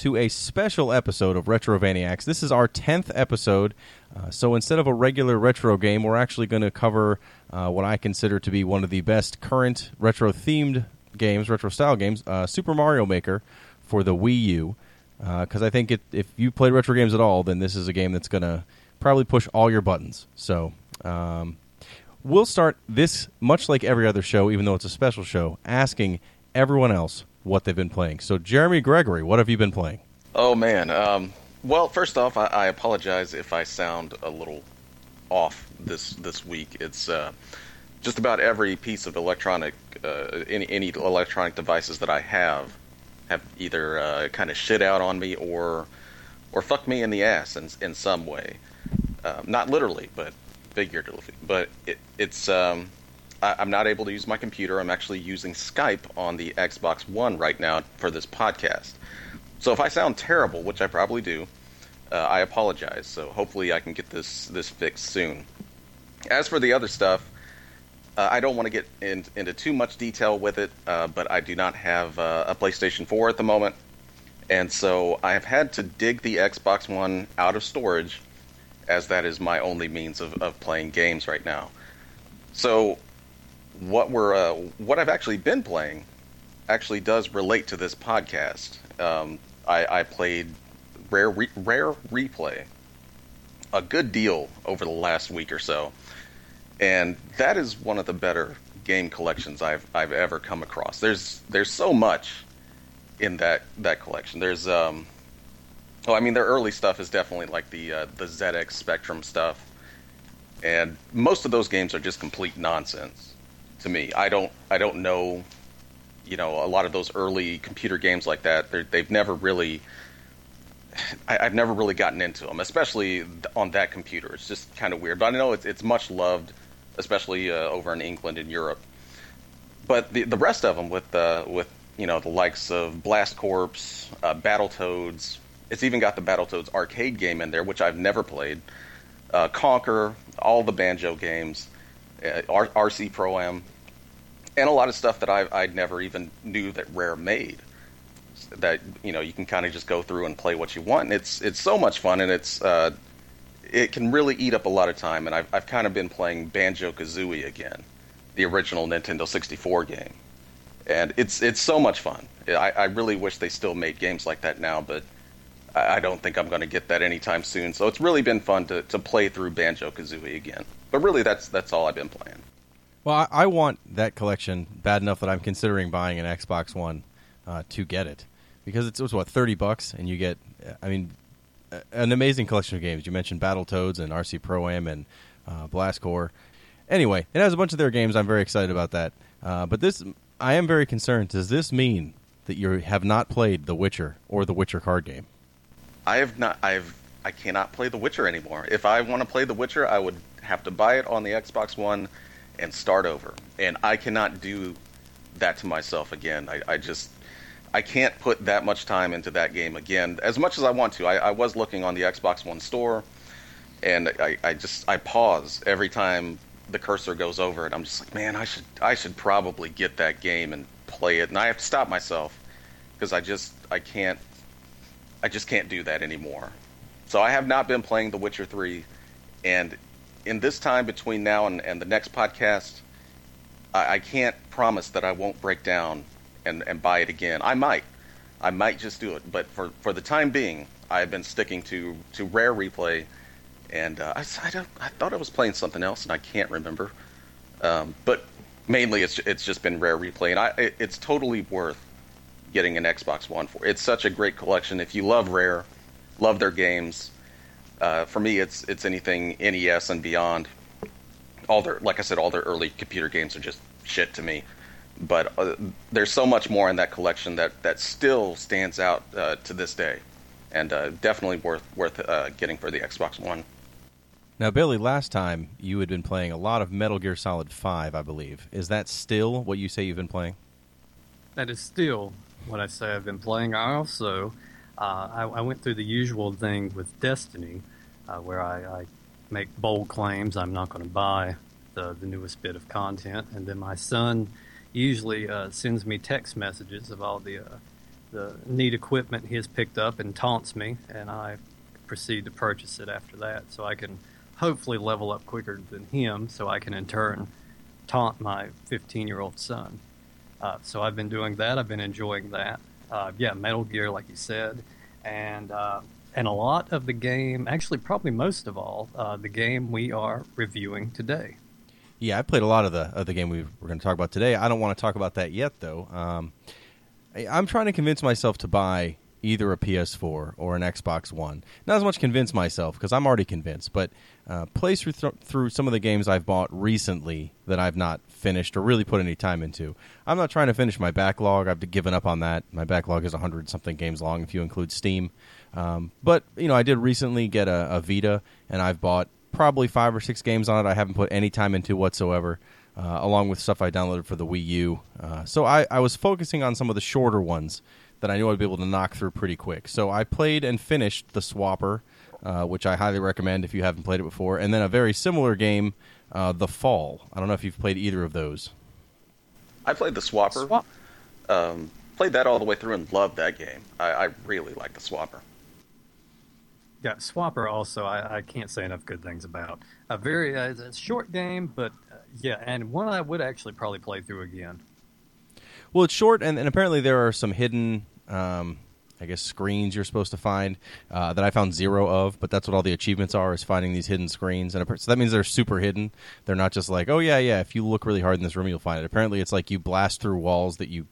to a special episode of Retrovaniacs. This is our 10th episode, uh, so instead of a regular retro game, we're actually going to cover uh, what I consider to be one of the best current retro themed games, retro style games, uh, Super Mario Maker for the Wii U. Because I think it, if you play retro games at all, then this is a game that's going to probably push all your buttons. So um, we'll start this, much like every other show, even though it's a special show, asking everyone else what they've been playing. So, Jeremy Gregory, what have you been playing? Oh man. Um, well, first off, I, I, apologize if I sound a little off this this week. It's uh, just about every piece of electronic, uh, any any electronic devices that I have, have either uh, kind of shit out on me or or fucked me in the ass in in some way. Um, not literally, but figuratively. But it, it's um, I, am not able to use my computer. I'm actually using Skype on the Xbox One right now for this podcast. So if I sound terrible, which I probably do, uh, I apologize. So hopefully I can get this this fixed soon. As for the other stuff, uh, I don't want to get in, into too much detail with it, uh, but I do not have uh, a PlayStation 4 at the moment, and so I have had to dig the Xbox One out of storage, as that is my only means of, of playing games right now. So what we're uh, what I've actually been playing actually does relate to this podcast. Um, I, I, played Rare Re- Rare Replay a good deal over the last week or so, and that is one of the better game collections I've I've ever come across. There's there's so much in that that collection. There's um, oh, I mean, their early stuff is definitely like the uh, the ZX Spectrum stuff, and most of those games are just complete nonsense to me. I don't I don't know, you know, a lot of those early computer games like that. They've never really. I, have never really gotten into them, especially on that computer. It's just kind of weird, but I know it's it's much loved, especially uh, over in England and Europe. But the the rest of them with uh, with you know the likes of Blast Corps, uh, Battletoads. It's even got the Battletoads arcade game in there, which I've never played. Uh, Conker, all the Banjo games uh, RC Pro Am, and a lot of stuff that I I never even knew that Rare made. That you know you can kind of just go through and play what you want. And it's it's so much fun, and it's uh, it can really eat up a lot of time. And I've I've kind of been playing Banjo Kazooie again, the original Nintendo 64 game, and it's it's so much fun. I, I really wish they still made games like that now, but I don't think I'm going to get that anytime soon. So it's really been fun to, to play through Banjo Kazooie again. But really, that's that's all I've been playing. Well, I, I, want that collection bad enough that I'm considering buying an Xbox One uh, to get it because it's, it's what thirty bucks, and you get, I mean, an amazing collection of games. You mentioned Battletoads and RC Pro Am and uh, Blast Corps. Anyway, it has a bunch of their games. I'm very excited about that. Uh, but this, I am very concerned. Does this mean that you have not played The Witcher or The Witcher card game? I have not. I've. I cannot play The Witcher anymore. If I want to play The Witcher, I would have to buy it on the Xbox One and start over. And I cannot do that to myself again. I, I just. I can't put that much time into that game again, as much as I want to. I, I was looking on the Xbox One store, and I, I just I pause every time the cursor goes over it. I'm just like, man, I should I should probably get that game and play it. And I have to stop myself because I just I can't I just can't do that anymore. So I have not been playing The Witcher 3, and in this time between now and, and the next podcast, I, I, can't promise that I won't break down and, and buy it again. I might. I might just do it. But for, for the time being, I've been sticking to, to Rare Replay, and uh, I, I, I, thought I was playing something else, and I can't remember. Um, but mainly, it's, it's just been Rare Replay, and I, it, it's totally worth getting an Xbox One for. It's such a great collection. If you love Rare, love their games, uh, for me, it's it's anything NES and beyond. All their, like I said, all their early computer games are just shit to me. But uh, there's so much more in that collection that that still stands out uh, to this day, and uh, definitely worth worth uh, getting for the Xbox One. Now, Billy, last time you had been playing a lot of Metal Gear Solid Five, I believe. Is that still what you say you've been playing? That is still what I say I've been playing. I also uh, I, I, went through the usual thing with Destiny, uh, where I, I, make bold claims I'm not going to buy the, the newest bit of content, and then my son usually uh, sends me text messages of all the uh, the neat equipment he has picked up and taunts me, and I proceed to purchase it after that, so I can hopefully level up quicker than him, so I can in turn taunt my 15 year old son. Uh, so I've been doing that. I've been enjoying that. Uh, yeah, Metal Gear, like you said, and uh, and a lot of the game, actually, probably most of all, uh, the game we are reviewing today. Yeah, I played a lot of the of the game we we're going to talk about today. I don't want to talk about that yet, though. Um, I, I'm trying to convince myself to buy either a PS4 or an Xbox One. Not as much convince myself because I'm already convinced, but uh, play through, th- through some of the games I've bought recently that I've not finished or really put any time into. I'm not trying to finish my backlog. I've given up on that. My backlog is 100 something games long if you include Steam. Um, but you know, I did recently get a, a Vita, and I've bought probably five or six games on it. I haven't put any time into whatsoever. Uh, along with stuff I downloaded for the Wii U. Uh, so I, I was focusing on some of the shorter ones that I knew I'd be able to knock through pretty quick. So I played and finished the Swapper, uh, which I highly recommend if you haven't played it before, and then a very similar game, uh, The Fall. I don't know if you've played either of those. I played the Swapper. Swap. Um, played that all the way through and loved that game. I, I really like the Swapper. Yeah, Swapper also, I, I can't say enough good things about. A very uh, a short game, but uh, yeah, and one I would actually probably play through again. Well, it's short, and, and apparently there are some hidden, um, I guess, screens you're supposed to find uh, that I found zero of. But that's what all the achievements are: is finding these hidden screens. And so that means they're super hidden. They're not just like, oh yeah, yeah. If you look really hard in this room, you'll find it. Apparently, it's like you blast through walls that you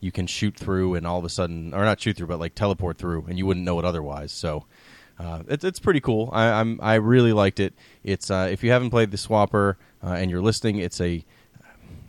you can shoot through, and all of a sudden, or not shoot through, but like teleport through, and you wouldn't know it otherwise. So. Uh, it's it's pretty cool. I, I'm I really liked it. It's uh, if you haven't played the Swapper uh, and you're listening, it's a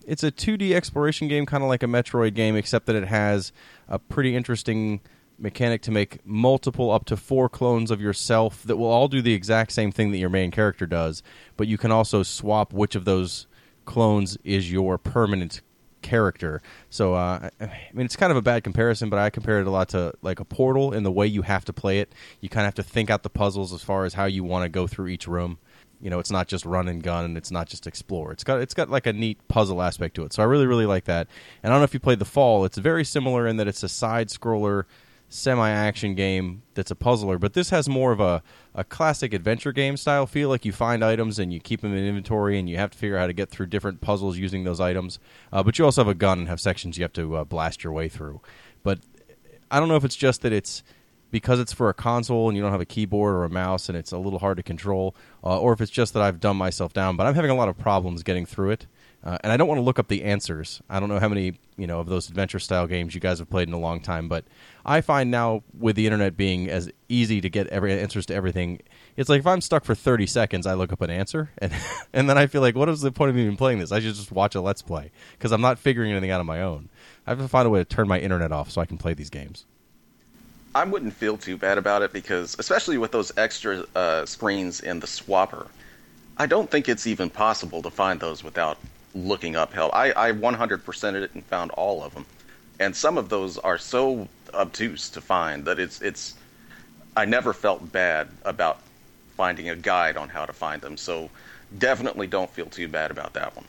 it's a 2D exploration game, kind of like a Metroid game, except that it has a pretty interesting mechanic to make multiple up to four clones of yourself that will all do the exact same thing that your main character does, but you can also swap which of those clones is your permanent character. So, uh, I mean, it's kind of a bad comparison, but I compare it a lot to like a Portal in the way you have to play it. You kind of have to think out the puzzles as far as how you want to go through each room. You know, it's not just run and gun, and it's not just explore. It's got it's got like a neat puzzle aspect to it. So I really really like that. And I don't know if you played the Fall. It's very similar in that it's a side scroller semi-action game that's a puzzler, but this has more of a, a classic adventure game style feel. Like you find items and you keep them in inventory, and you have to figure out how to get through different puzzles using those items. Uh, but you also have a gun and have sections you have to uh, blast your way through. But I don't know if it's just that it's because it's for a console and you don't have a keyboard or a mouse and it's a little hard to control, uh, or if it's just that I've dumbed myself down. But I'm having a lot of problems getting through it. Uh, and I don't want to look up the answers. I don't know how many you know of those adventure style games you guys have played in a long time, but I find now with the internet being as easy to get every answers to everything, it's like if I'm stuck for 30 seconds, I look up an answer, and and then I feel like, what is the point of even playing this? I should just watch a let's play because I'm not figuring anything out on my own. I have to find a way to turn my internet off so I can play these games. I wouldn't feel too bad about it because, especially with those extra uh, screens in the swapper, I don't think it's even possible to find those without looking up help. I, I 100%ed it and found all of them, and some of those are so obtuse to find that it's it's. I never felt bad about finding a guide on how to find them, so definitely don't feel too bad about that one.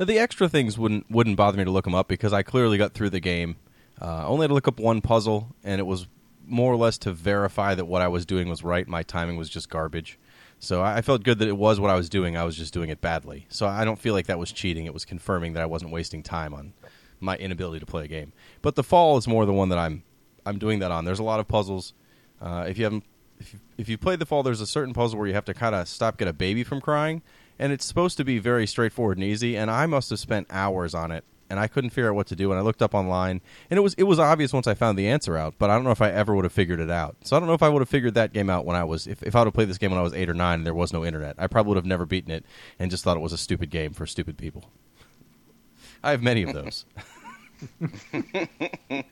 Now, the extra things wouldn't wouldn't bother me to look them up because I clearly got through the game. Uh, only had to look up one puzzle, and it was more or less to verify that what I was doing was right. My timing was just garbage. So I felt good that it was what I was doing. I was just doing it badly. So I don't feel like that was cheating. It was confirming that I wasn't wasting time on my inability to play a game. But the fall is more the one that I'm I'm doing that on. There's a lot of puzzles. Uh, if you haven't if you, if you played the fall, there's a certain puzzle where you have to kind of stop get a baby from crying, and it's supposed to be very straightforward and easy. And I must have spent hours on it and I couldn't figure out what to do. And I looked up online, and it was it was obvious once I found the answer out. But I don't know if I ever would have figured it out. So I don't know if I would have figured that game out when I was if, if I would have played this game when I was eight or nine and there was no internet. I probably would have never beaten it and just thought it was a stupid game for stupid people. I have many of those.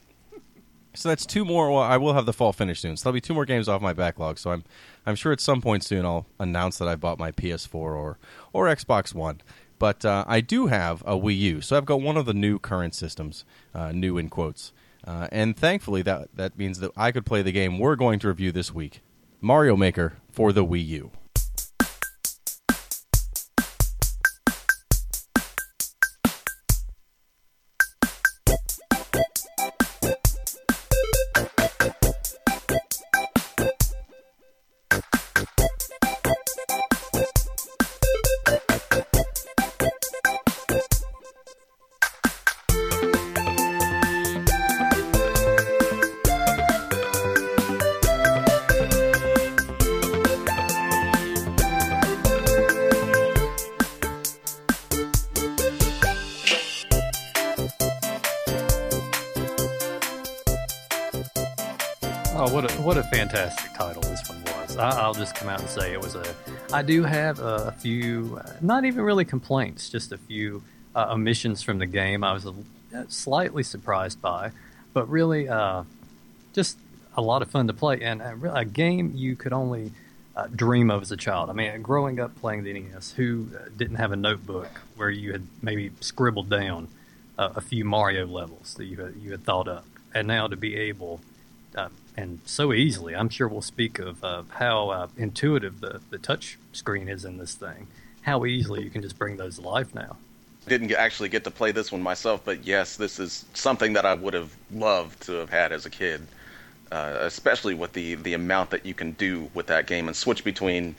so that's two more. Well, I will have the fall finish soon. So there'll be two more games off my backlog. So I'm I'm sure at some point soon I'll announce that I bought my PS4 or or Xbox One. But uh, I do have a Wii U, so I've got one of the new current systems, uh, new in quotes. Uh, and thankfully, that that means that I could play the game we're going to review this week, Mario Maker for the Wii U. I do have a, few, uh, not even really complaints, just a few uh, omissions from the game. I was a, slightly surprised by, but really, uh, just a lot of fun to play and a, a game you could only uh, dream of as a child. I mean, growing up playing the NES, who uh, didn't have a notebook where you had maybe scribbled down uh, a few Mario levels that you had, you had thought up, and now to be able uh, and so easily, I'm sure we'll speak of how uh, intuitive the the touch screen is in this thing. How easily you can just bring those to life now. Didn't actually get to play this one myself, but yes, this is something that I would have loved to have had as a kid. Uh, especially with the, the amount that you can do with that game and switch between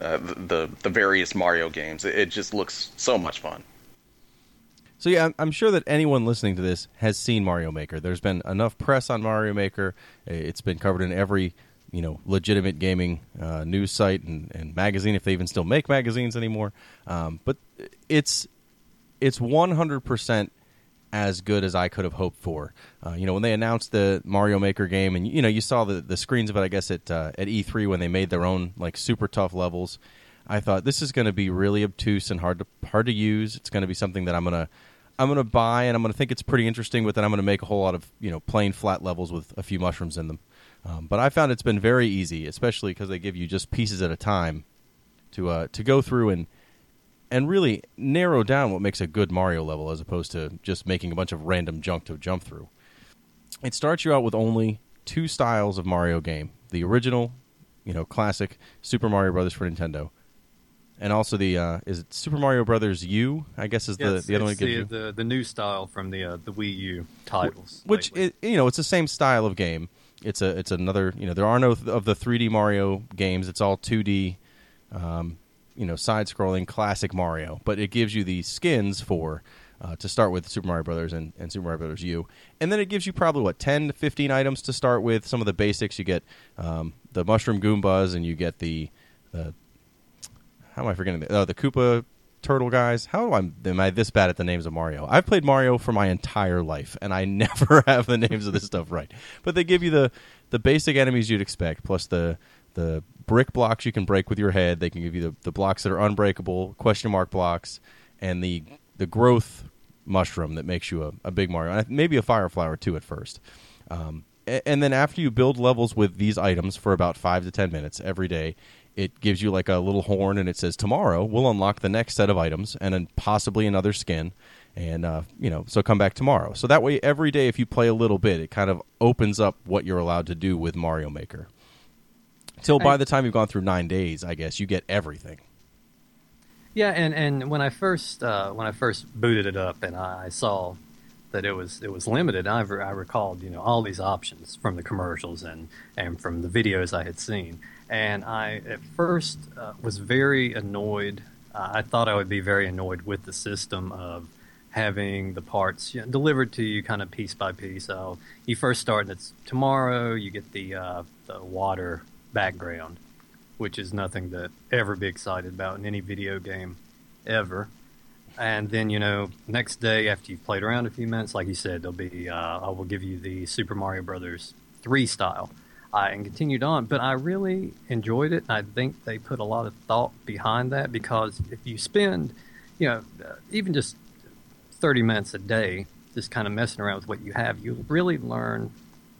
uh, the, the various Mario games. It, it, just looks so much fun. So yeah, I'm sure that anyone listening to this has seen Mario Maker. There's been enough press on Mario Maker. It's been covered in every you know legitimate gaming uh, news site and, and, magazine if they even still make magazines anymore. Um, but it's it's 100 percent as good as I could have hoped for. Uh, you know, when they announced the Mario Maker game, and you know, you saw the the screens of it, I guess at uh, at E3 when they made their own like super tough levels. I thought this is going to be really obtuse and hard to hard to use. It's going to be something that I'm gonna I'm gonna buy and I'm gonna think it's pretty interesting, but then I'm gonna make a whole lot of you know plain flat levels with a few mushrooms in them. Um, but I found it's been very easy, especially because they give you just pieces at a time to uh, to go through and and really narrow down what makes a good Mario level as opposed to just making a bunch of random junk to jump through. It starts you out with only two styles of Mario game: the original, you know, classic Super Mario Brothers for Nintendo, and also the uh, is it Super Mario Brothers U? I guess is the, the other one. The, the the new style from the uh, the Wii U titles, which it, you know it's the same style of game. It's a it's another you know there are no th- of the 3D Mario games. It's all 2D. Um, you know side scrolling classic Mario, but it gives you the skins for uh, to start with Super Mario Brothers and, and, Super Mario Brothers U, and then it gives you probably what ten to fifteen items to start with. Some of the basics you get um, the Mushroom Goombas, and you get the uh, how am I forgetting the, uh, the Koopa turtle guys. How am I, am I this bad at the names of Mario? I've played Mario for my entire life, and I never have the names of this stuff right. But they give you the the basic enemies you'd expect, plus the the brick blocks you can break with your head. They can give you the, the blocks that are unbreakable, question mark blocks, and the the growth mushroom that makes you a, a big Mario, and maybe a fire flower too at first. Um, and then after you build levels with these items for about five to ten minutes every day, it gives you like a little horn and it says tomorrow we'll unlock the next set of items and then possibly another skin and uh, you know so come back tomorrow. So that way every day if you play a little bit it kind of opens up what you're allowed to do with mario maker. Till by the time you've gone through nine days, I guess you get everything. Yeah, and, and when I first uh, when I first booted it up and I saw that it was it was limited, I, I recalled you know all these options from the commercials and and from the videos I had seen, and I at first uh, was very annoyed. Uh, I thought I would be very annoyed with the system of having the parts you know, delivered to you kind of piece by piece. So you first start and it's tomorrow. You get the uh, the water background, which is nothing to ever be excited about in any video game ever. And then, you know, next day after you've played around a few minutes, like you said, there'll be, uh, I will give you the Super Mario Brothers 3 style. Uh, and continued on, but I really enjoyed it. I think they put a lot of thought behind that because if you spend, you know, uh, even just 30 minutes a day just kind of messing around with what you have, you really learn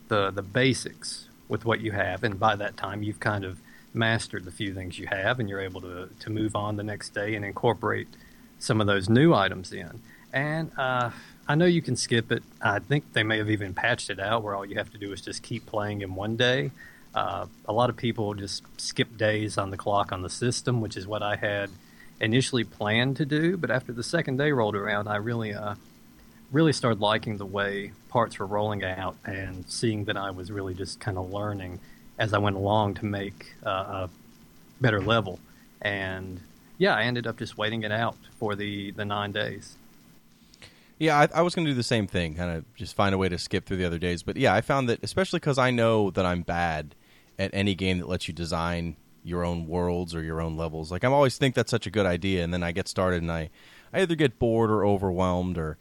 the the basics with what you have, and by that time you've kind of mastered the few things you have, and you're able to to move on the next day and incorporate some of those new items in. And uh, I know you can skip it. I think they may have even patched it out where all you have to do is just keep playing in one day. Uh, a lot of people just skip days on the clock on the system, which is what I had initially planned to do. But after the second day rolled around, I really uh, really started liking the way parts were rolling out and seeing that I was really just kind of learning as I went along to make uh, a better level. And yeah, I ended up just waiting it out for the, the nine days. Yeah, I, I was going to do the same thing, kind of just find a way to skip through the other days. But yeah, I found that, especially because I know that I'm bad at any game that lets you design your own worlds or your own levels. Like I always think that's such a good idea, and then I get started and I, I either get bored or overwhelmed, or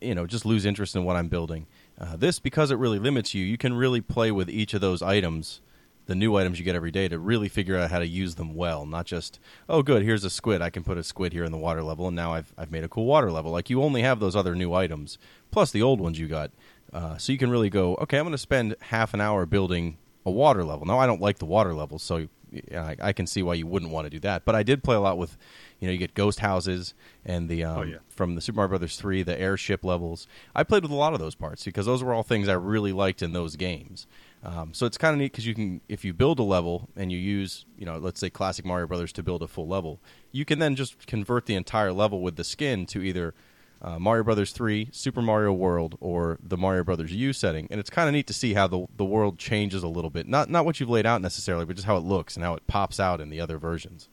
you know just lose interest in what I'm building. Uh, this, because it really limits you, you can really play with each of those items, the new items you get every day, to really figure out how to use them well. Not just, oh, good, here's a squid. I can put a squid here in the water level, and now I've, I've made a cool water level. Like, you only have those other new items, plus the old ones you got. Uh, so you can really go, okay, I'm going to spend half an hour building a water level. Now, I don't like the water level, so I, I can see why you wouldn't want to do that. But I did play a lot with you know, you get ghost houses and the um, Oh, yeah. from the Super Mario Brothers three, the airship levels. I played with a lot of those parts because those were all things I really liked in those games. Um, so it's kind of neat because you can, if you build a level and you use, you know, let's say classic Mario Brothers to build a full level, you can then just convert the entire level with the skin to either uh, Mario Brothers three, Super Mario World, or the Mario Brothers U setting, and it's kind of neat to see how the the world changes a little bit. Not not what you've laid out necessarily, but just how it looks and how it pops out in the other versions.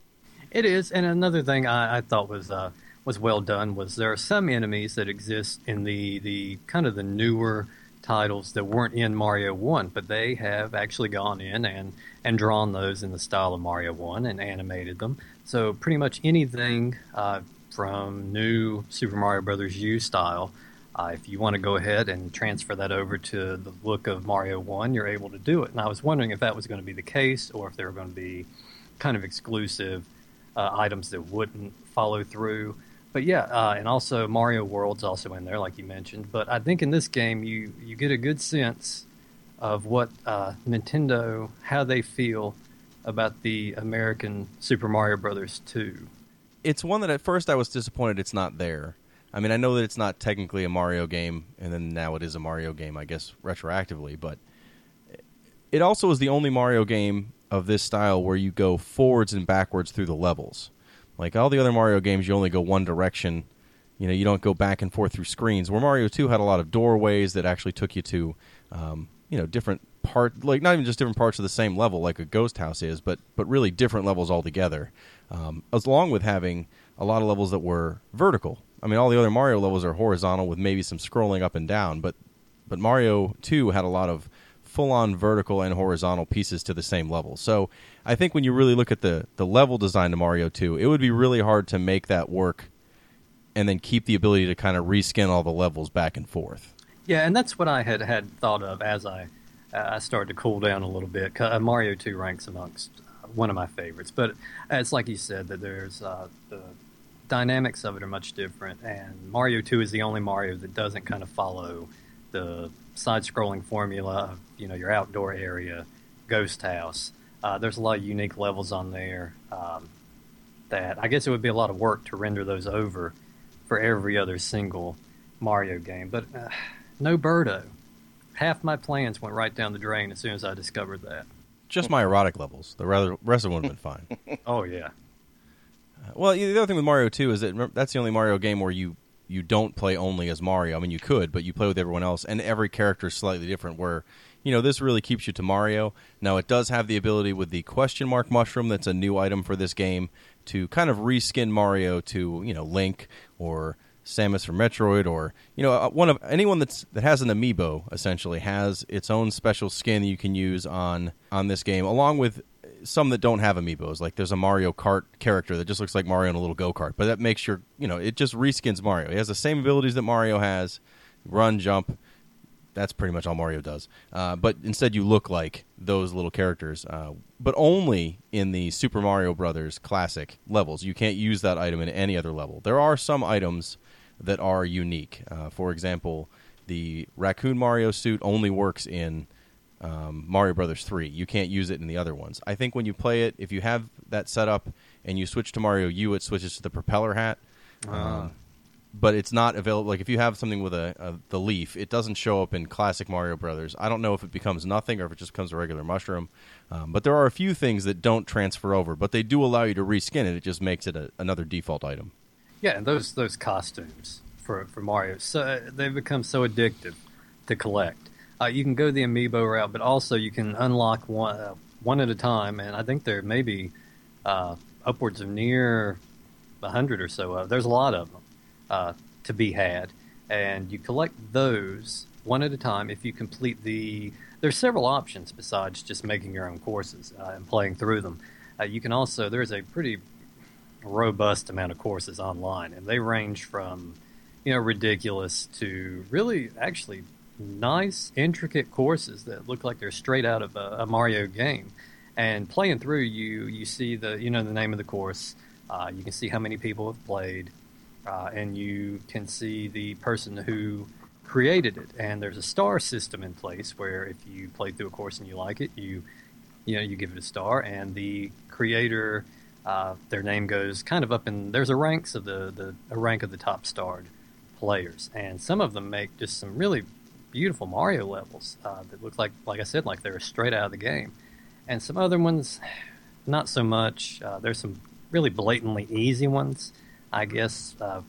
It is, and another thing I, I thought was uh, was well done was there are some enemies that exist in the the kind of the newer titles that weren't in Mario One, but they have actually gone in and and drawn those in the style of Mario One and animated them. So pretty much anything uh, from new Super Mario Brothers U style. Uh, if you want to go ahead and transfer that over to the look of Mario 1, you're able to do it. And I was wondering if that was going to be the case or if there were going to be kind of exclusive uh, items that wouldn't follow through. But yeah, uh, and also Mario World's also in there, like you mentioned. But I think in this game, you you get a good sense of what uh, Nintendo, how they feel about the American Super Mario Brothers 2. it's one that at first I was disappointed it's not there. I mean, I know that it's not technically a Mario game, and then now it is a Mario game, I guess, retroactively, but it also is the only Mario game of this style where you go forwards and backwards through the levels. Like all the other Mario games, you only go one direction. You know, you don't go back and forth through screens. Where Mario 2 had a lot of doorways that actually took you to, um, you know, different part, like not even just different parts of the same level, like a ghost house is, but but really different levels altogether. Um, as along with having a lot of levels that were vertical. I mean, all the other Mario levels are horizontal with maybe some scrolling up and down, but but Mario 2 had a lot of full on vertical and horizontal pieces to the same level. So I think when you really look at the, the level design to Mario 2, it would be really hard to make that work and then keep the ability to kind of reskin all the levels back and forth. Yeah, and that's what I had had thought of as I uh, I started to cool down a little bit. Uh, Mario Two ranks amongst uh, one of my favorites, but it's like you said that there's uh, the dynamics of it are much different, and Mario Two is the only Mario that doesn't kind of follow the side-scrolling formula of you know your outdoor area, ghost house. Uh, there's a lot of unique levels on there um, that I guess it would be a lot of work to render those over for every other single Mario game, but. Uh, no Birdo. Half my plans went right down the drain as soon as I discovered that. Just my erotic levels. The rather- rest of them would have been fine. Oh yeah. Well, the other thing with Mario 2 is that that's the only Mario game where you you don't play only as Mario. I mean, you could, but you play with everyone else, and every character is slightly different. Where you know this really keeps you to Mario. Now, it does have the ability with the question mark mushroom. That's a new item for this game to kind of reskin Mario to you know Link or Samus from Metroid, or you know uh, one of anyone that's that has an amiibo essentially has its own special skin that you can use on on this game, along with some that don't have amiibos. Like there's a Mario Kart character that just looks like Mario in a little go kart, but that makes your you know it just reskins Mario. He has the same abilities that Mario has: run, jump. That's pretty much all Mario does. Uh, but instead, you look like those little characters, uh, but only in the Super Mario Brothers classic levels. You can't use that item in any other level. There are some items that are unique. Uh, for example, the Raccoon Mario suit only works in um, Mario Brothers 3. You can't use it in the other ones. I think when you play it, if you have that set up and you switch to Mario U, it switches to the propeller hat. Um, but it's not available. Like if you have something with a, a the leaf, it doesn't show up in classic Mario Brothers. I don't know if it becomes nothing or if it just becomes a regular mushroom. Um, but there are a few things that don't transfer over, but they do allow you to reskin it. It just makes it a, another default item. Yeah, and those those costumes for for Mario, so they've become so addictive to collect. Uh, you can go the amiibo route, but also you can unlock one uh, one at a time, and I think there may be uh, upwards of near hundred or so. Of, there's a lot of them uh, to be had, and you collect those one at a time. If you complete the, there's several options besides just making your own courses uh, and playing through them. Uh, you can also there's a pretty robust amount of courses online, and they range from you know ridiculous to really actually nice, intricate courses that look like they're straight out of a, a Mario game. And playing through, you you see the you know the name of the course. Uh, you can see how many people have played, uh, and you can see the person who created it. And there's a star system in place where if you play through a course and you like it, you you know you give it a star, and the creator. Uh, their name goes kind of up in there's a ranks of the, the a rank of the top starred players, and some of them make just some really beautiful Mario levels uh, that look like, like I said, like they're straight out of the game. And some other ones, not so much. Uh, there's some really blatantly easy ones, I guess, uh,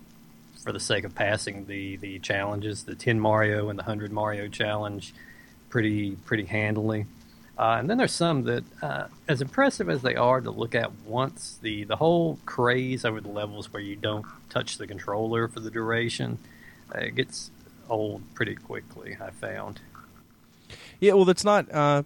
for the sake of passing the, the challenges. The 10 Mario and the 100 Mario challenge, pretty pretty handily. Uh, and then there's some that, uh, as impressive as they are to look at once, the, the whole craze over the levels where you don't touch the controller for the duration, uh, it gets old pretty quickly. I found. Yeah, well, that's not uh,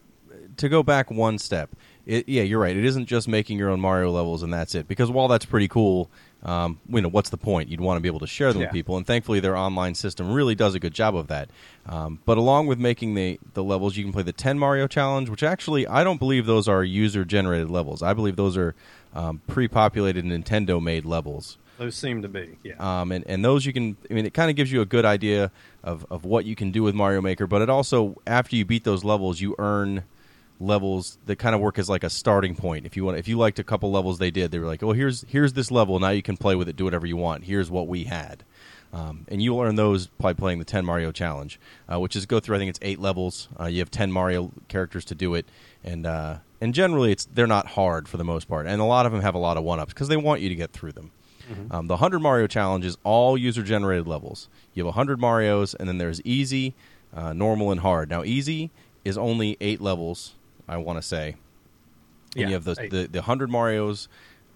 to go back one step. It, yeah, you're right. It isn't just making your own Mario levels and that's it. Because while that's pretty cool, um, you know, what's the point? You'd want to be able to share them Yeah. with people, and thankfully, their online system really does a good job of that. Um, but along with making the the levels, you can play the 10 Mario challenge, which actually I don't believe those are user generated levels. I believe those are um, pre-populated Nintendo made levels. Those seem to be, yeah. Um, and, and those you can, I mean, it kind of gives you a good idea of, of what you can do with Mario Maker, but it also, after you beat those levels, you earn levels that kind of work as like a starting point. If you want, if you liked a couple levels they did, they were like, oh, here's here's this level. Now you can play with it, do whatever you want. Here's what we had, um, and you'll earn those by playing the 10 Mario challenge, uh, which is go through. I think it's eight levels. Uh, you have 10 Mario characters to do it, and uh, and generally it's they're not hard for the most part, and a lot of them have a lot of one ups because they want you to get through them. Um, the 100 Mario challenge is all user generated levels. You have 100 Marios, and then there's easy, uh, normal, and hard. Now, easy is only eight levels, I want to say. And Yeah, you have the, the, the 100 Marios.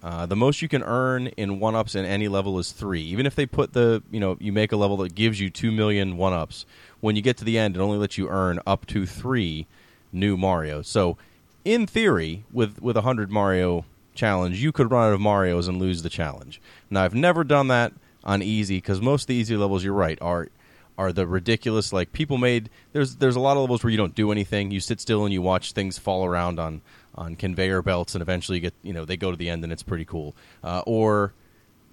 Uh, the most you can earn in one ups in any level is three. Even if they put the, you know, you make a level that gives you 2 million one ups, when you get to the end, it only lets you earn up to three new Marios. So, in theory, with, with a 100 Mario challenge, you could run out of Marios and lose the challenge. Now, I've never done that on easy because most of the easy levels, you're right, are are the ridiculous like people made. There's there's a lot of levels where you don't do anything. You sit still and you watch things fall around on on conveyor belts, and eventually you get you know they go to the end and it's pretty cool. Uh, or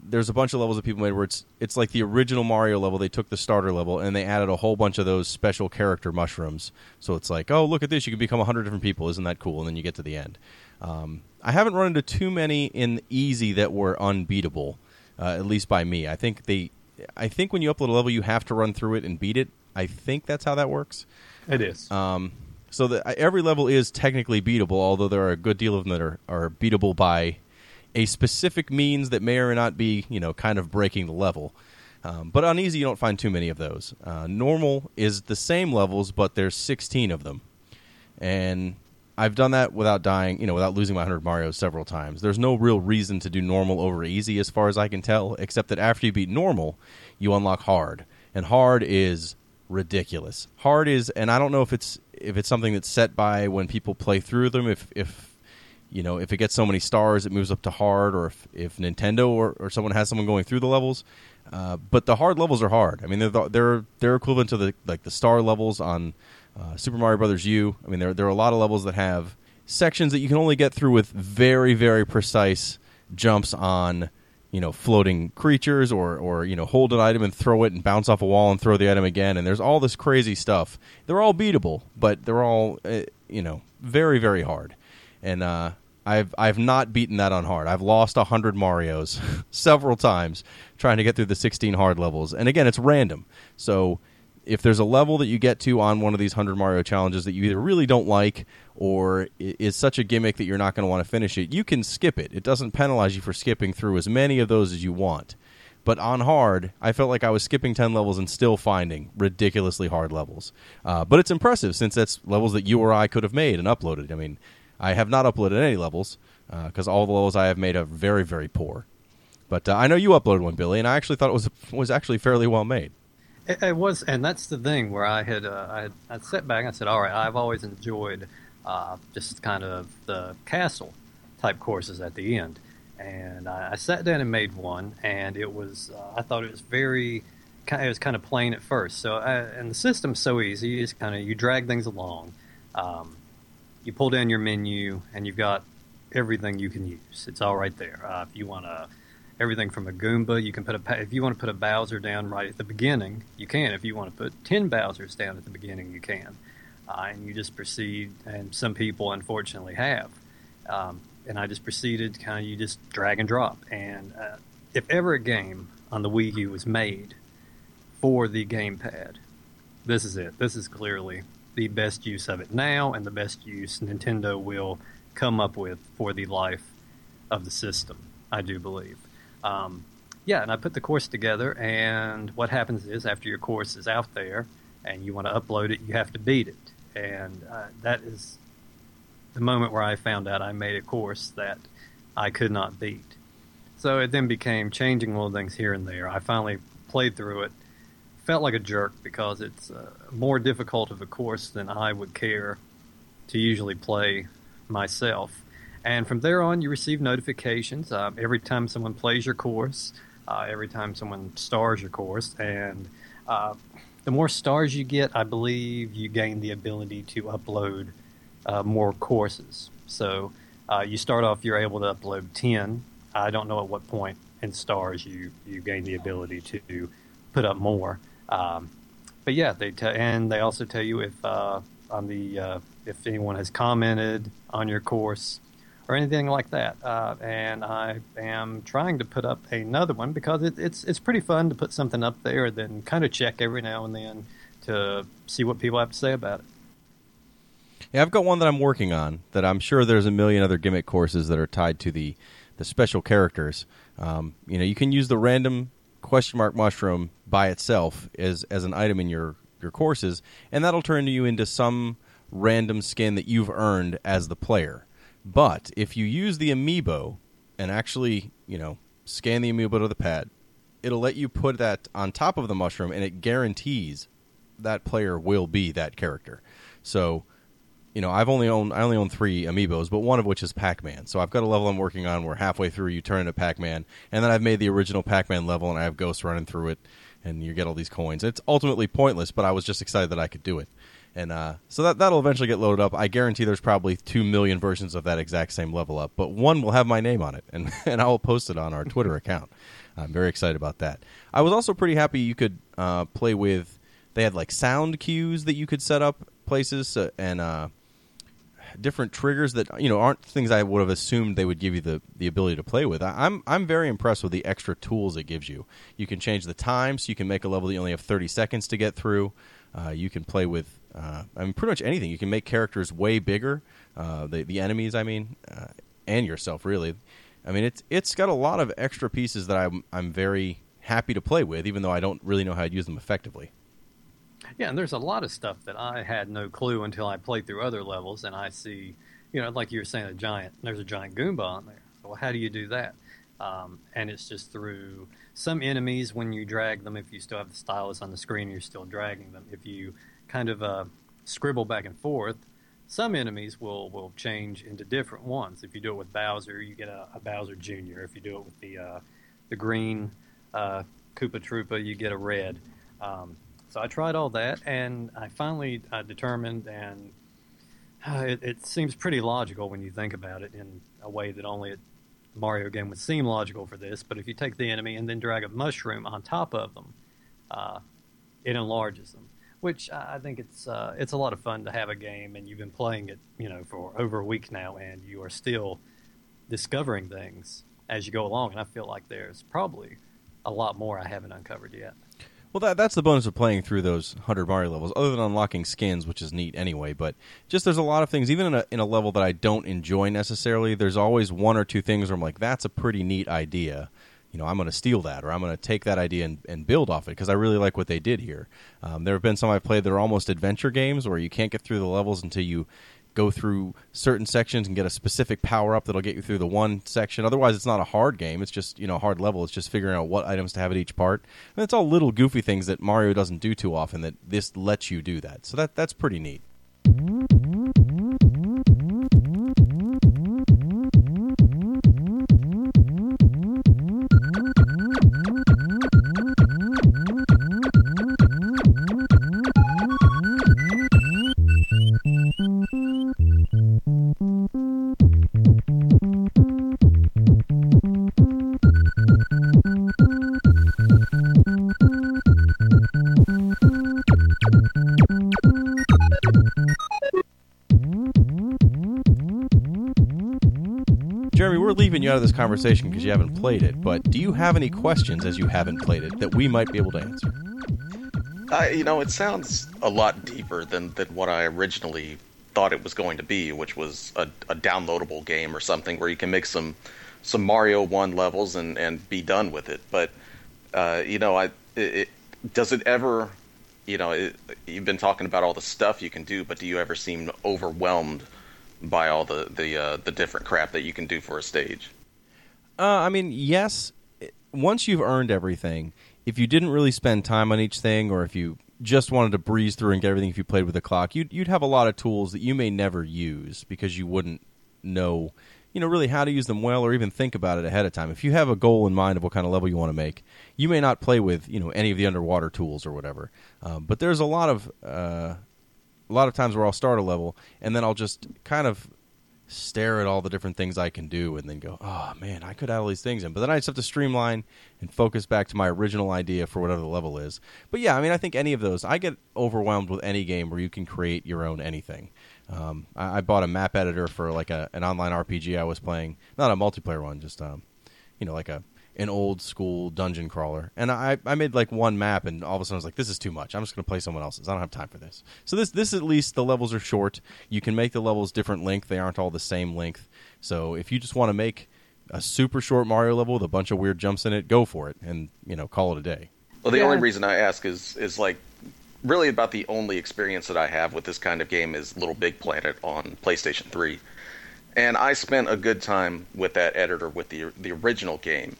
there's a bunch of levels that people made where it's it's like the original Mario level. They took the starter level and they added a whole bunch of those special character mushrooms. So it's like, oh, look at this! You can become hundred different people. Isn't that cool? And then you get to the end. Um, I haven't run into too many in easy that were unbeatable, uh, at least by me. I think they, I think when you upload a level, you have to run through it and beat it. I think that's how that works. It is. Um, so that every level is technically beatable, although there are a good deal of them that are, are beatable by a specific means that may or may not be, you know, kind of breaking the level. Um, but on easy, you don't find too many of those. Uh, normal is the same levels, but there's 16 of them, and I've done that without dying, you know, without losing my 100 Mario several times. There's no real reason to do normal over easy, as far as I can tell, except that after you beat normal, you unlock hard, and hard is ridiculous. Hard is, and I don't know if it's if it's something that's set by when people play through them. If if you know if it gets so many stars, it moves up to hard, or if, if Nintendo or, or someone has someone going through the levels. Uh, but the hard levels are hard. I mean, they're the, they're they're equivalent to the like the star levels on uh, Super Mario Brothers U. I mean, there there are a lot of levels that have sections that you can only get through with very very precise jumps on you know floating creatures or or you know hold an item and throw it and bounce off a wall and throw the item again and there's all this crazy stuff they're all beatable but they're all uh, you know very very hard and uh I've I've not beaten that on hard. I've lost hundred Mario's several times trying to get through the sixteen hard levels. And again, it's random. So if there's a level that you get to on one of these 100 Mario challenges that you either really don't like or is such a gimmick that you're not going to want to finish it, you can skip it. It doesn't penalize you for skipping through as many of those as you want. But on hard, I felt like I was skipping 10 levels and still finding ridiculously hard levels. Uh, but it's impressive since that's levels that you or I could have made and uploaded. I mean, I have not uploaded any levels because all the levels I have made are very, very poor. But uh, I know you uploaded one, Billy, and I actually thought it was was actually fairly well made. It, was, and that's the thing where I had uh, I had I sat back and I said, all right, I've always enjoyed uh, just kind of the castle type courses at the end, and I, I sat down and made one, and it was uh, I thought it was very it was kind of plain at first. So uh, and the system's so easy. You just kind of you drag things along. Um, you pull down your menu and you've got everything you can use. It's all right there. Uh, if you want to everything from a Goomba. You can put a if you want to put a Bowser down right at the beginning, you can. If you want to put ten Bowsers down at the beginning, you can. Uh, and you just proceed. And some people, unfortunately, have. Um, and I just proceeded, kind of you just drag and drop. And uh, if ever a game on the Wii U was made for the gamepad, this is it. This is clearly the best use of it now, and the best use Nintendo will come up with for the life of the system. I do believe. Um, yeah, and I put the course together, and what happens is after your course is out there and you want to upload it, you have to beat it. And uh, that is the moment where I found out I made a course that I could not beat. So it then became changing little things here and there. I finally played through it, felt like a jerk because it's uh, more difficult of a course than I would care to usually play myself. And from there on, you receive notifications uh, every time someone plays your course, uh, every time someone stars your course. And uh, the more stars you get, I believe you gain the ability to upload uh, more courses. So uh, you start off, you're able to upload 10. I don't know at what point in stars you, you gain the ability to put up more. Um, but yeah, they t- and they also tell you if uh, on the if anyone has commented on your course or anything like that. Uh, and I am trying to put up another one because it, it's it's pretty fun to put something up there and then kind of check every now and then to see what people have to say about it. Yeah, I've got one that I'm working on that I'm sure there's a million other gimmick courses that are tied to the the special characters. Um, you know, you can use the random question mark mushroom by itself as as an item in your your courses, and that'll turn you into some random skin that you've earned as the player. But if you use the amiibo and actually, you know, scan the amiibo to the pad, it'll let you put that on top of the mushroom, and it guarantees that player will be that character. So, you know, I've only owned I only own three amiibos, but one of which is Pac-Man. So I've got a level I'm working on where halfway through you turn into Pac-Man, and then I've made the original Pac-Man level, and I have ghosts running through it, and you get all these coins. It's ultimately pointless, but I was just excited that I could do it and uh, so that that'll eventually get loaded up. I guarantee there's probably two million versions of that exact same level up, but one will have my name on it, and and I will post it on our Twitter account. I'm very excited about that. I was also pretty happy you could uh, play with. They had like sound cues that you could set up places uh, and uh, different triggers that you know aren't things I would have assumed they would give you the, the ability to play with. I, I'm I'm very impressed with the extra tools it gives you. You can change the time, so you can make a level that you only have 30 seconds to get through. Uh, you can play with uh, I mean, pretty much anything. You can make characters way bigger. Uh, the the enemies, I mean, and yourself, really. I mean, it's it's got a lot of extra pieces that I'm I'm very happy to play with, even though I don't really know how to use them effectively. Yeah, and there's a lot of stuff that I had no clue until I played through other levels, and I see, you know, like you were saying, a giant. There's a giant Goomba on there. Well, how do you do that? Um, and it's just through some enemies when you drag them. If you still have the stylus on the screen, you're still dragging them. If you kind of uh, scribble back and forth, some enemies will, will change into different ones. If you do it with Bowser, you get a, a Bowser Jr. If you do it with the uh, the green uh, Koopa Troopa, you get a red. Um, so I tried all that, and I finally uh, determined, and uh, it, it, seems pretty logical when you think about it in a way that only a Mario game would seem logical for this. But if you take the enemy and then drag a mushroom on top of them, uh, it enlarges them which I think it's uh, it's a lot of fun to have a game, and you've been playing it, you know, for over a week now, and you are still discovering things as you go along. And I feel like there's probably a lot more I haven't uncovered yet. Well, that, that's the bonus of playing through those 100 Mario levels, other than unlocking skins, which is neat anyway. But just there's a lot of things, even in a, in a level that I don't enjoy necessarily, there's always one or two things where I'm like, that's a pretty neat idea you know, I'm going to steal that or I'm going to take that idea and, and build off it because I really like what they did here. Um, there have been some I've played that are almost adventure games where you can't get through the levels until you go through certain sections and get a specific power up that'll get you through the one section. Otherwise, it's not a hard game. It's just you know a hard level. It's just figuring out what items to have at each part. And it's all little goofy things that Mario doesn't do too often. That this lets you do that. So that that's pretty neat. Out of this conversation because you haven't played it. But do you have any questions as you haven't played it that we might be able to answer? You know, it sounds a lot deeper than, than what I originally thought it was going to be, which was a, a downloadable game or something where you can make some some Mario One levels and, and be done with it. But uh, you know, I it, it, does it ever? You know, it, you've been talking about all the stuff you can do, but do you ever seem overwhelmed by all the the uh, the different crap that you can do for a stage? Uh, I mean, yes. Once you've earned everything, if you didn't really spend time on each thing, or if you just wanted to breeze through and get everything if you played with the clock, you'd you'd have a lot of tools that you may never use because you wouldn't know, you know, really how to use them well or even think about it ahead of time. If you have a goal in mind of what kind of level you want to make, you may not play with you know any of the underwater tools or whatever. Um, but there's a lot of uh, a lot of times where I'll start a level and then I'll just kind of stare at all the different things I can do and then go, oh man, I could add all these things in. But then I just have to streamline and focus back to my original idea for whatever the level is. But yeah, I mean, I think any of those, I get overwhelmed with any game where you can create your own anything. Um, I, I, bought a map editor for like a, an online RPG I was playing, not a multiplayer one, just um, you know, like a an old school dungeon crawler. And I, I made like one map, and all of a sudden I was like, this is too much. I'm just going to play someone else's. I don't have time for this. So this this at least the levels are short. You can make the levels different length. They aren't all the same length. So if you just want to make a super short Mario level with a bunch of weird jumps in it, go for it, and you know call it a day. Well, the yeah. only reason I ask is is like really about the only experience that I have with this kind of game is Little Big Planet on PlayStation 3. And I spent a good time with that editor with the the original game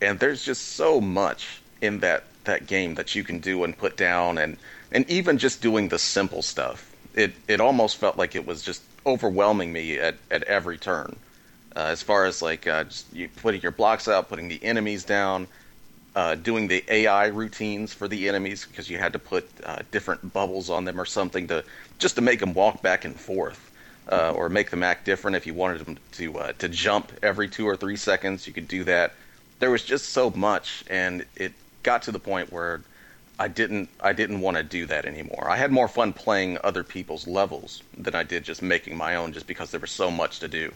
and there's just so much in that that game that you can do and put down and and even just doing the simple stuff it it almost felt like it was just overwhelming me at at every turn uh, as far as like uh, you putting your blocks out putting the enemies down uh, doing the AI routines for the enemies because you had to put uh, different bubbles on them or something to just to make them walk back and forth, uh, or make them act different. If you wanted them to uh, to jump every two or three seconds, you could do that there was just so much, and it got to the point where I didn't I didn't want to do that anymore. I had more fun playing other people's levels than I did just making my own, just because there was so much to do.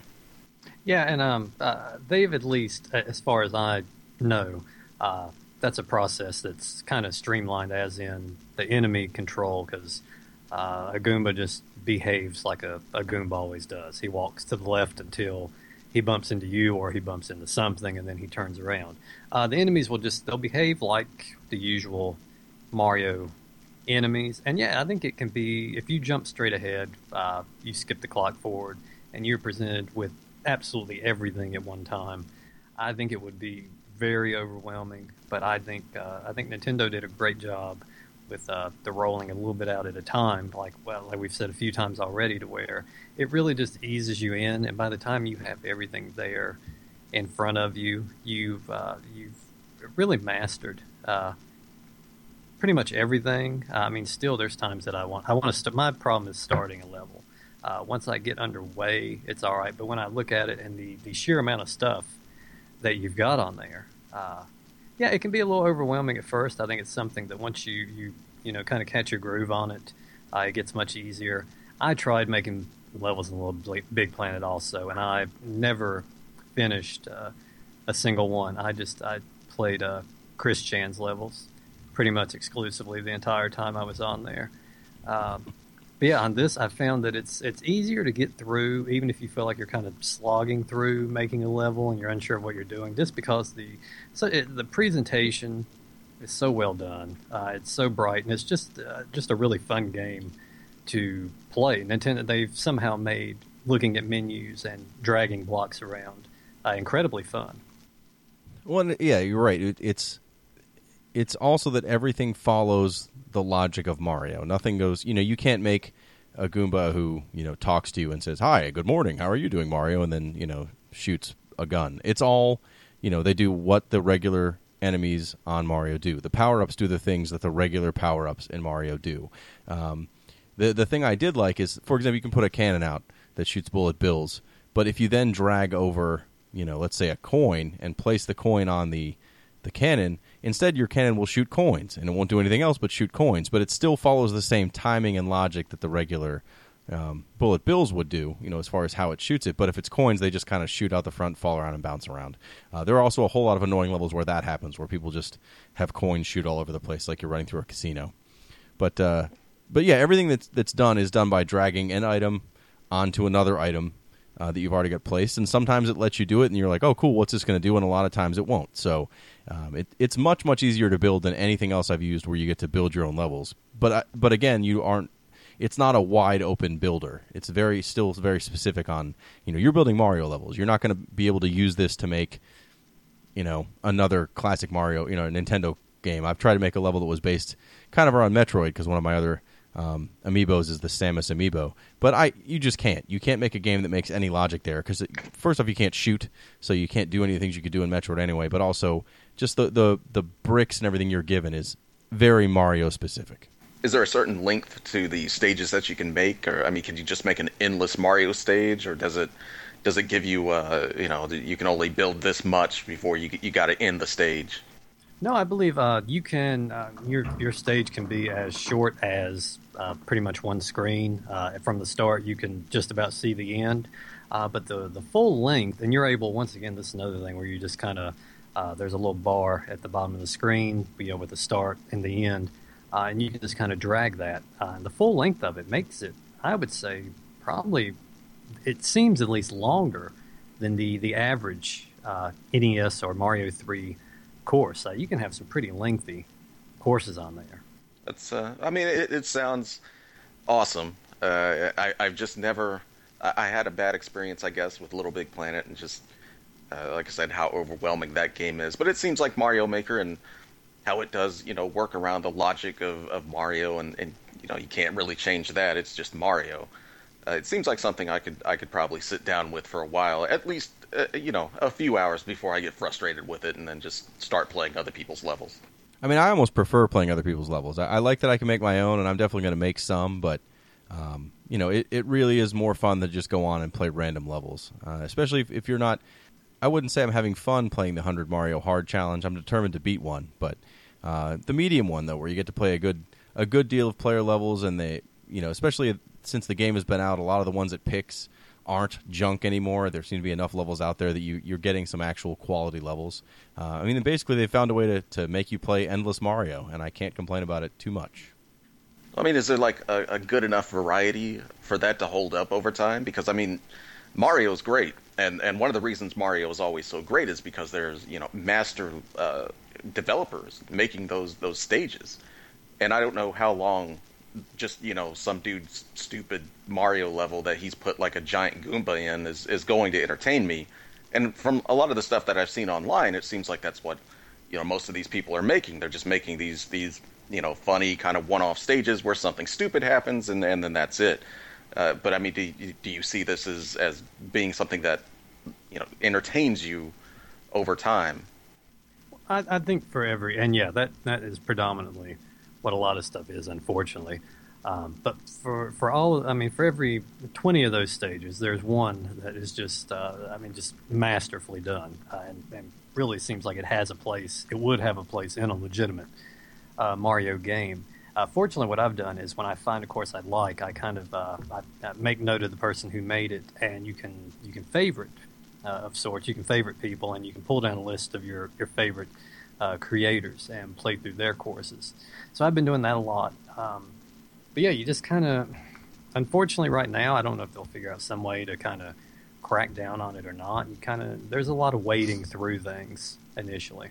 Yeah, and um, uh, they've at least, as far as I know, uh, that's a process that's kind of streamlined, as in the enemy control, because uh, a Goomba just behaves like a, a Goomba always does. He walks to the left until he bumps into you or he bumps into something and then he turns around. Uh, the enemies will just they'll behave like the usual Mario enemies, and yeah, I think it can be if you jump straight ahead, uh, you skip the clock forward, and you're presented with absolutely everything at one time. I think it would be very overwhelming, but I think uh, I think Nintendo did a great job with uh, the rolling a little bit out at a time, like well, like we've said a few times already, to where it really just eases you in, and by the time you have everything there in front of you, you've uh, you've really mastered uh, pretty much everything. I mean, still there's times that I want I want to. St- my problem is starting a level. Uh, once I get underway, it's all right. But when I look at it and the the sheer amount of stuff that you've got on there, uh, yeah, it can be a little overwhelming at first. I think it's something that once you you you know kind of catch your groove on it, uh, it gets much easier. I tried making levels in Little Big Planet also, and I never finished uh, a single one. I just I played uh, Chris Chan's levels pretty much exclusively the entire time I was on there. Um, yeah, on this, I found that it's it's easier to get through, even if you feel like you're kind of slogging through making a level and you're unsure of what you're doing, just because the so it, the presentation is so well done. Uh, it's so bright, and it's just uh, just a really fun game to play. Nintendo they've somehow made looking at menus and dragging blocks around uh, incredibly fun. Well, yeah, you're right. It, it's it's also that everything follows the logic of Mario. Nothing goes, you know, you can't make a Goomba who, you know, talks to you and says, "Hi, good morning. How are you doing, Mario?" and then, you know, shoots a gun. It's all, you know, they do what the regular enemies on Mario do. The power-ups do the things that the regular power-ups in Mario do. Um, the the thing I did like is, for example, you can put a cannon out that shoots bullet bills, but if you then drag over, you know, let's say a coin and place the coin on the the cannon, Instead, your cannon will shoot coins, and it won't do anything else but shoot coins. But it still follows the same timing and logic that the regular um, bullet bills would do, you know, as far as how it shoots it. But if it's coins, they just kind of shoot out the front, fall around, and bounce around. Uh, there are also a whole lot of annoying levels where that happens, where people just have coins shoot all over the place, like you're running through a casino. But uh, but yeah, everything that's that's done is done by dragging an item onto another item uh, that you've already got placed, and sometimes it lets you do it, and you're like, oh, cool, what's this going to do? And a lot of times it won't. So um, it, it's much much easier to build than anything else I've used, where you get to build your own levels. But I, but again, you aren't. It's not a wide open builder. It's very still very specific on you know you're building Mario levels. You're not going to be able to use this to make you know another classic Mario, you know, Nintendo game. I've tried to make a level that was based kind of around Metroid because one of my other um, amiibos is the Samus amiibo. But I, you just can't. You can't make a game that makes any logic there because first off, you can't shoot, so you can't do any things you could do in Metroid anyway. But also, just the the the bricks and everything you're given is very Mario specific. Is there a certain length to the stages that you can make, or I mean, can you just make an endless Mario stage, or does it does it give you uh, you know you can only build this much before you you got to end the stage? No, I believe uh, you can. Uh, your your stage can be as short as uh, pretty much one screen. Uh, from the start, you can just about see the end. Uh, but the the full length, and you're able once again. This is another thing where you just kind of uh, there's a little bar at the bottom of the screen, you know, with the start and the end, and you can just kind of drag that. and the full length of it makes it, I would say, probably it seems at least longer than the the average NES or Mario three course. Uh, you can have some pretty lengthy courses on there. That's. Uh, I mean, it, it sounds awesome. Uh, I, I've just never. I, I, had a bad experience, I guess, with Little Big Planet, and just uh, like I said, how overwhelming that game is. But it seems like Mario Maker and how it does, you know, work around the logic of, of Mario, and, and you know, you can't really change that. It's just Mario. Uh, it seems like something I could I could probably sit down with for a while, at least uh, you know a few hours before I get frustrated with it, and then just start playing other people's levels. I mean, I almost prefer playing other people's levels. I, I like that I can make my own, and I'm definitely going to make some, but um, you know, it, it really is more fun to just go on and play random levels, uh, especially if, if you're not. I wouldn't say I'm having fun playing the 100 Mario Hard Challenge. I'm determined to beat one, but uh, the medium one though, where you get to play a good a good deal of player levels, and they, you know, especially since the game has been out, a lot of the ones it picks aren't junk anymore. There seem to be enough levels out there that you, you're getting some actual quality levels. Uh, I mean, basically, they found a way to, to make you play endless Mario, and I can't complain about it too much. I mean, is there like a, a good enough variety for that to hold up over time? Because I mean, Mario's great, and and one of the reasons Mario is always so great is because there's you know master uh, developers making those those stages, and I don't know how long just you know some dude's stupid Mario level that he's put like a giant Goomba in is is going to entertain me. And from a lot of the stuff that I've seen online, it seems like that's what you know most of these people are making. They're just making these these you know funny kind of one-off stages where something stupid happens and and then that's it. Uh, but I mean, do do you see this as as being something that you know entertains you over time? I, I think for every and yeah, that that is predominantly what a lot of stuff is, unfortunately. Um, but for for all, I mean, for every twenty of those stages, there's one that is just, uh, I mean, just masterfully done, uh, and, and, really seems like it has a place. It would have a place in a legitimate uh, Mario game. Uh, fortunately, what I've done is when I find a course I like, I kind of uh, I, I make note of the person who made it, and you can you can favorite uh, of sorts. You can favorite people, and you can pull down a list of your your favorite uh, creators and play through their courses. So I've been doing that a lot. Um, but yeah, you just kind of, unfortunately, right now, I don't know if they'll figure out some way to kind of crack down on it or not. You kind of, there's a lot of wading through things initially.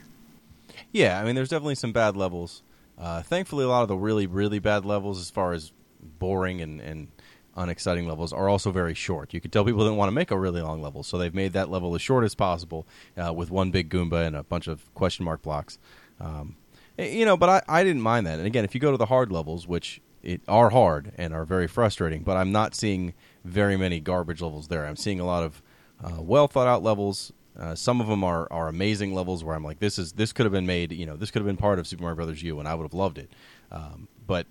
Yeah, I mean, there's definitely some bad levels. Uh, thankfully, a lot of the really, really bad levels, as far as boring and, and unexciting levels are also very short. You could tell people didn't want to make a really long level, so they've made that level as short as possible uh, with one big Goomba and a bunch of question mark blocks. Um, eh, you know, but I, I didn't mind that. And again, if you go to the hard levels, which it are hard and are very frustrating, but I'm not seeing very many garbage levels there. I'm seeing a lot of uh, well thought out levels. Uh, some of them are, are amazing levels where I'm like, this is this could have been made. You know, this could have been part of Super Mario Brothers U, and I would have loved it. Um, but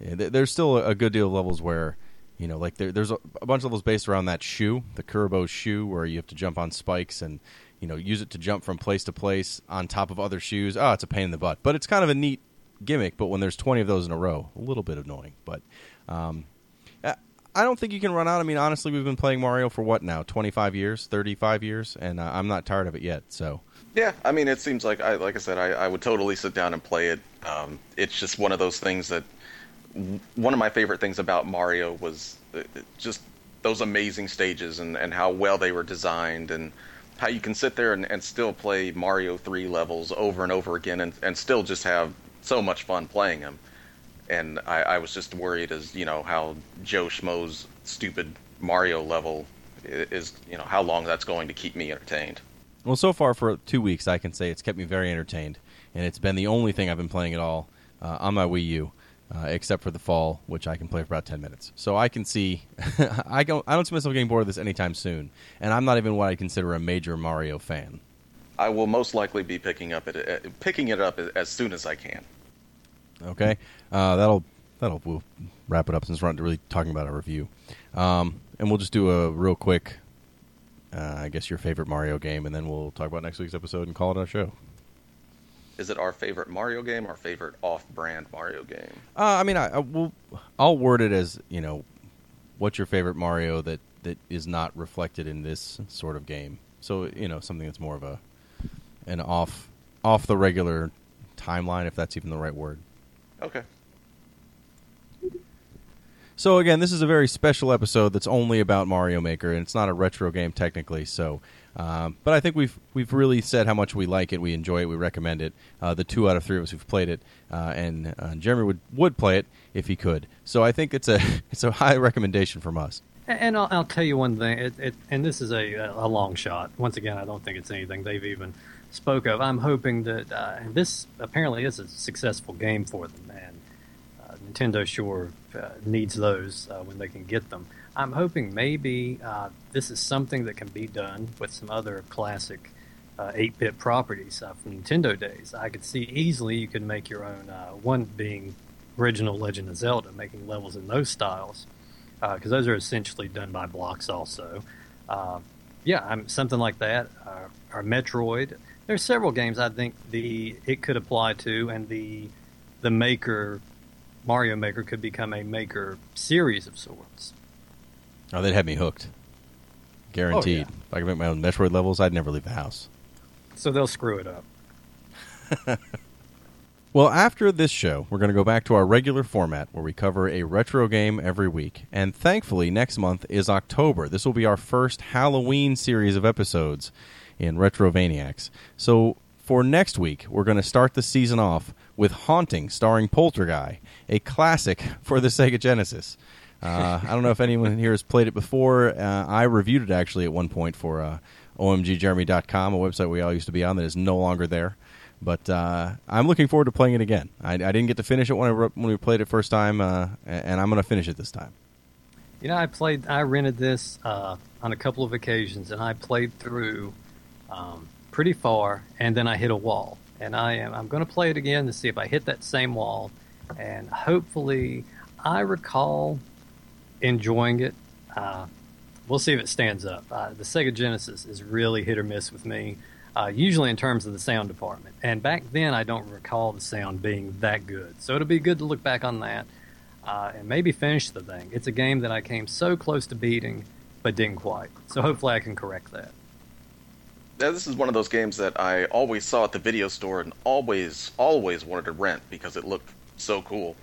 there's still a good deal of levels where you know like there, there's a, a, bunch of levels based around that shoe the Kuribo shoe where you have to jump on spikes and you know use it to jump from place to place on top of other shoes oh it's a pain in the butt but it's kind of a neat gimmick but when there's 20 of those in a row a little bit annoying but um, I don't think you can run out. I mean, honestly, we've been playing Mario for what now? Twenty five years, thirty five years, and uh, I'm not tired of it yet. So Yeah, I mean, it seems like I like I said, I, I would totally sit down and play it. Um, it's just one of those things that one of my favorite things about Mario was uh, just those amazing stages and, and how well they were designed and how you can sit there and, and still play Mario 3 levels over and over again and, and still just have so much fun playing them. And I, I was just worried as, you know, how Joe Schmo's stupid Mario level is, you know, how long that's going to keep me entertained. Well, so far for two weeks, I can say it's kept me very entertained, and it's been the only thing I've been playing at all uh, on my Wii U, uh, except for the fall, which I can play for about ten minutes. So I can see, I don't, I don't see myself getting bored of this anytime soon, and I'm not even what I consider a major Mario fan. I will most likely be picking up it, uh, picking it up as soon as I can. Okay, uh, that'll that'll we'll wrap it up since we're not really talking about a review, um, and we'll just do a real quick uh, I guess your favorite Mario game, and then we'll talk about next week's episode and call it our show. Is it our favorite Mario game Our favorite off-brand Mario game? Uh, I mean, I, I will. I'll word it as you know, what's your favorite Mario that that is not reflected in this sort of game. So you know, something that's more of a an off off the regular timeline, if that's even the right word. Okay. So again, this is a very special episode that's only about Mario Maker, and it's not a retro game technically. So, um, but I think we've we've really said how much we like it, we enjoy it, we recommend it. Uh, the two out of three of us who've played it, uh, and uh, Jeremy would would play it if he could. So I think it's a it's a high recommendation from us. And I'll, I'll tell you one thing, it, it, and this is a, a long shot. Once again, I don't think it's anything they've even spoke of. I'm hoping that uh, this apparently is a successful game for them, and Nintendo sure uh, needs those uh, when they can get them. I'm hoping maybe uh, this is something that can be done with some other classic 8-bit uh, properties uh, from Nintendo days. I could see easily you could make your own. Uh, one being original Legend of Zelda, making levels in those styles, because those are essentially done by blocks also. yeah, I'm, something like that. or Metroid. There's several games I think the it could apply to, and the the maker Mario Maker could become a Maker series of sorts. Oh, they'd have me hooked. Guaranteed. Oh, yeah. If I could make my own Metroid levels, I'd never leave the house. So they'll screw it up. well, after this show, we're going to go back to our regular format where we cover a retro game every week. And thankfully, next month is October. This will be our first Halloween series of episodes in Retrovaniacs. So for next week, we're going to start the season off with Haunting, starring Polterguy, a classic for the Sega Genesis. Uh, I don't know if anyone here has played it before. Uh, I reviewed it actually at one point for uh, OMGJeremy.com, a website we all used to be on that is no longer there. But uh, I'm looking forward to playing it again. I, I, didn't get to finish it when, I, when we played it first time, uh, and I'm going to finish it this time. You know, I played, I rented this uh, on a couple of occasions, and I played through um, pretty far, and then I hit a wall. And I am I'm going to play it again to see if I hit that same wall, and hopefully I recall enjoying it. Uh, we'll see if it stands up. Uh, the Sega Genesis is really hit or miss with me, uh, usually in terms of the sound department. And back then, I don't recall the sound being that good. So it'll be good to look back on that uh, and maybe finish the thing. It's a game that I came so close to beating, but didn't quite. So hopefully, I can correct that Now, this is one of those games that I always saw at the video store and always, always wanted to rent because it looked so cool.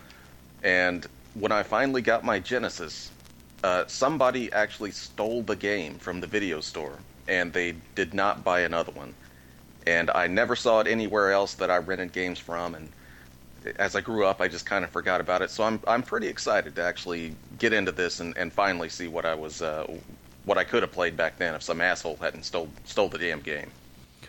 And when I finally got my Genesis, uh, somebody actually stole the game from the video store and they did not buy another one. And I never saw it anywhere else that I rented games from. And as I grew up, I just kind of forgot about it. So I'm I'm pretty excited to actually get into this and, and finally see what I was uh, what I could have played back then if some asshole hadn't stole stole the damn game.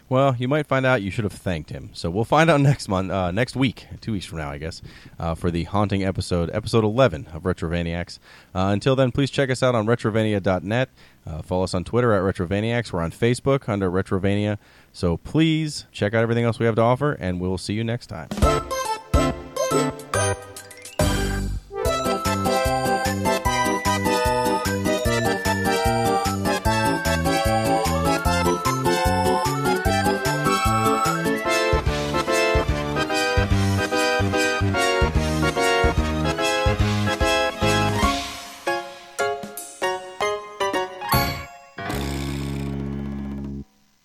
Well, you might find out you should have thanked him. So we'll find out next month, uh, next week, two weeks from now, I guess, uh, for the haunting episode, episode 11 of Retrovaniacs. Uh, until then, please check us out on retrovania.net. Uh, follow us on Twitter at Retrovaniacs. We're on Facebook under Retrovania. So please check out everything else we have to offer, and we'll see you next time.